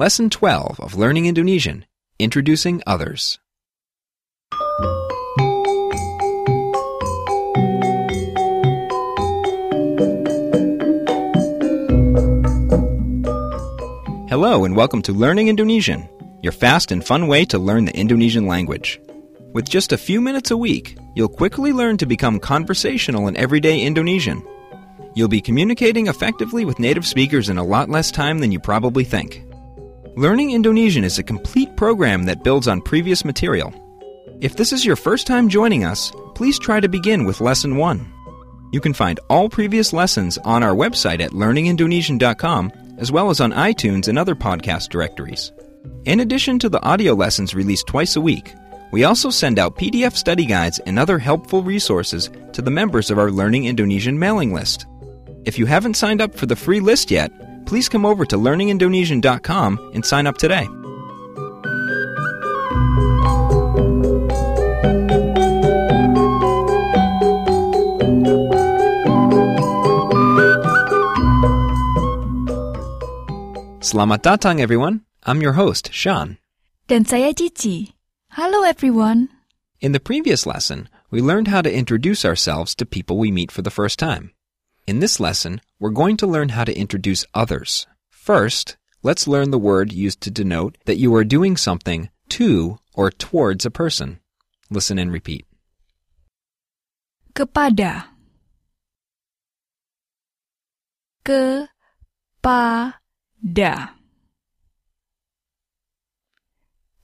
Lesson 12 of Learning Indonesian Introducing Others. Hello, and welcome to Learning Indonesian, your fast and fun way to learn the Indonesian language. With just a few minutes a week, you'll quickly learn to become conversational in everyday Indonesian. You'll be communicating effectively with native speakers in a lot less time than you probably think. Learning Indonesian is a complete program that builds on previous material. If this is your first time joining us, please try to begin with Lesson 1. You can find all previous lessons on our website at learningindonesian.com as well as on iTunes and other podcast directories. In addition to the audio lessons released twice a week, we also send out PDF study guides and other helpful resources to the members of our Learning Indonesian mailing list. If you haven't signed up for the free list yet, please come over to learningindonesian.com and sign up today. Selamat datang everyone. I'm your host, Sean. Dan saya Cici. Hello everyone. In the previous lesson, we learned how to introduce ourselves to people we meet for the first time. In this lesson, we're going to learn how to introduce others. First, let's learn the word used to denote that you are doing something to or towards a person. Listen and repeat. Kepada. Kepada.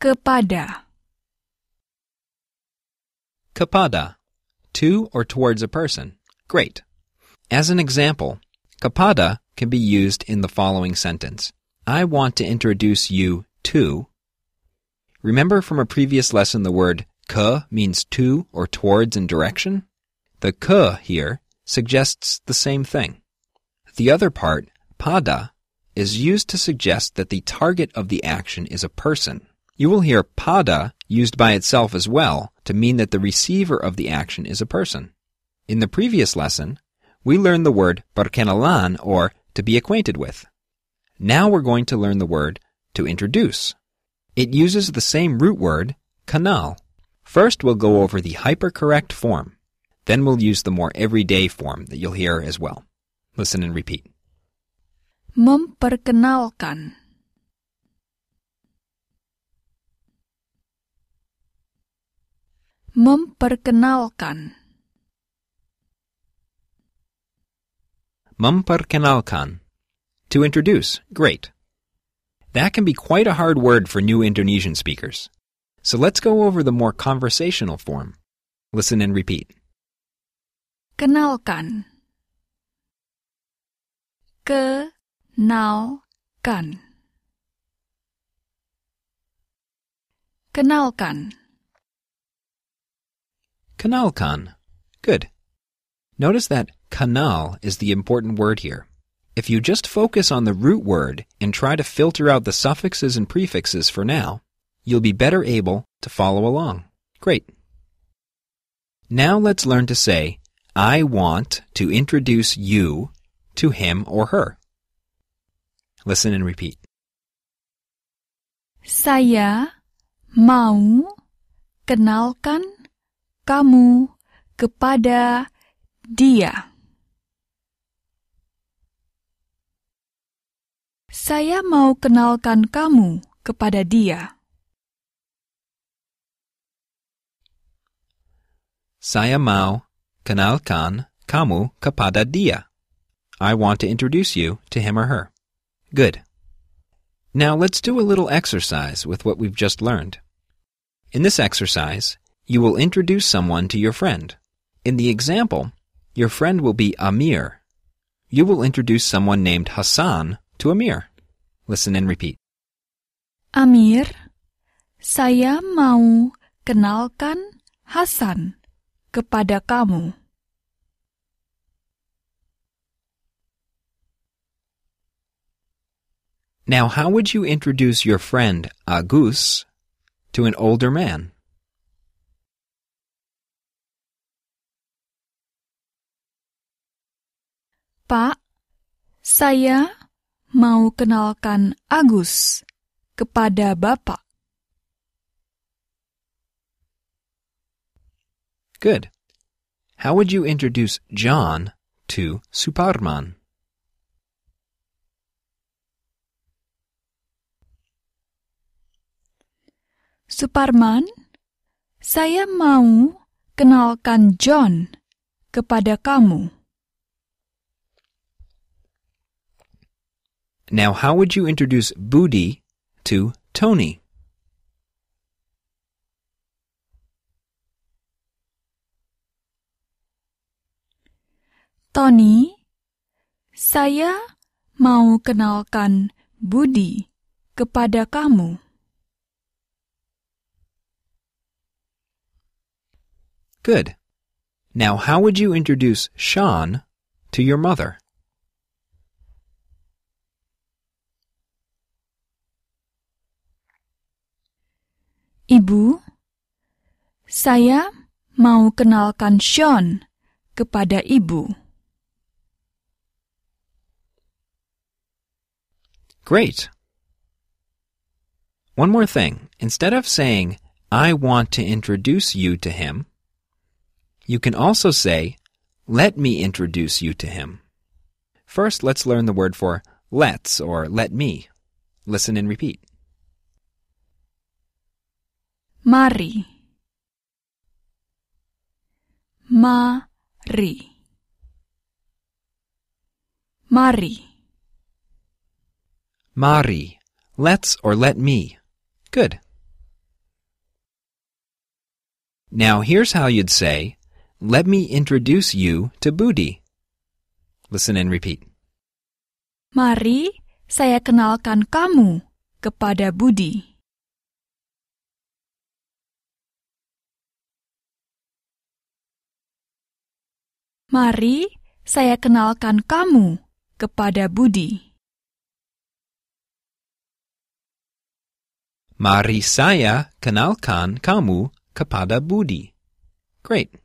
Kepada. Kepada. To or towards a person. Great. As an example, kepada can be used in the following sentence. I want to introduce you to. Remember from a previous lesson the word ke means to or towards in direction? The ke here suggests the same thing. The other part, pada, is used to suggest that the target of the action is a person. You will hear pada used by itself as well to mean that the receiver of the action is a person. In the previous lesson, we learned the word perkenalan or to be acquainted with. Now we're going to learn the word to introduce. It uses the same root word, kenal. First we'll go over the hypercorrect form. Then we'll use the more everyday form that you'll hear as well. Listen and repeat. Memperkenalkan. Memperkenalkan. Memperkenalkan. To introduce. Great. That can be quite a hard word for new Indonesian speakers. So let's go over the more conversational form. Listen and repeat. Kenalkan. Kenalkan. Kenalkan. Kanalkan. Good. Notice that kenal is the important word here. If you just focus on the root word and try to filter out the suffixes and prefixes for now, you'll be better able to follow along. Great. Now let's learn to say, I want to introduce you to him or her. Listen and repeat. Saya mau kenalkan kamu kepada dia. Saya mau kenalkan kamu kepada dia. Saya mau kenalkan kamu kepada dia. I want to introduce you to him or her. Good. Now let's do a little exercise with what we've just learned. In this exercise, you will introduce someone to your friend. In the example, your friend will be Amir. You will introduce someone named Hassan to Amir. Listen and repeat. Amir, saya mau kenalkan Hasan kepada kamu. Now, how would you introduce your friend Agus to an older man? Pak, saya mau kenalkan Agus kepada Bapak. Good. How would you introduce John to Suparman? Suparman, saya mau kenalkan John kepada kamu. Now, how would you introduce Budi to Tony? Tony, saya mau kenalkan Budi kepada kamu. Good. Now, how would you introduce Sean to your mother? Ibu, saya mau kenalkan Sean kepada ibu. Great. One more thing. Instead of saying, I want to introduce you to him, you can also say, let me introduce you to him. First, let's learn the word for let's or let me. Listen and repeat. Mari. Mari. Mari. Mari. Let's or let me. Good. Now here's how you'd say, let me introduce you to Budi. Listen and repeat. Mari saya kenalkan kamu kepada Budi. Mari saya kenalkan kamu kepada Budi. Mari saya kenalkan kamu kepada Budi. Great.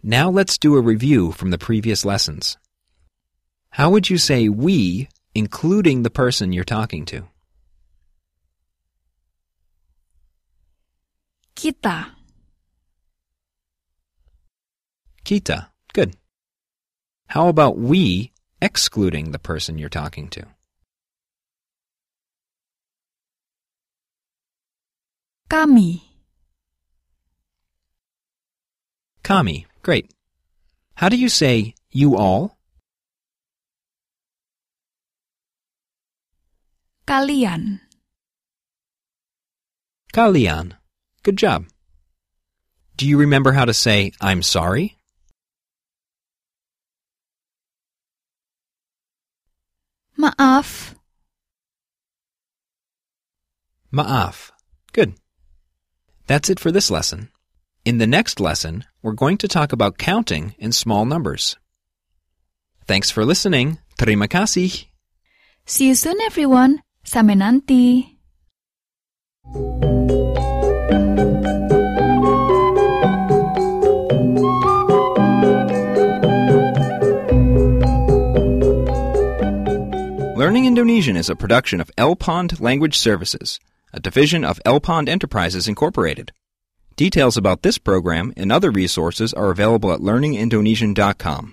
Now let's do a review from the previous lessons. How would you say we, including the person you're talking to? Kita, Kita. Good. How about we, excluding the person you're talking to? kami, Kami. Great. How do you say you all? kalian, Kalian. Good job. Do you remember how to say I'm sorry? Maaf, Ma'af. Good. That's it for this lesson. In the next lesson, we're going to talk about counting in small numbers. Thanks for listening. Terima kasih. See you soon everyone. Sampai nanti. Learning Indonesian is a production of El Pond Language Services, a division of El Pond Enterprises Incorporated. Details about this program and other resources are available at learningindonesian.com.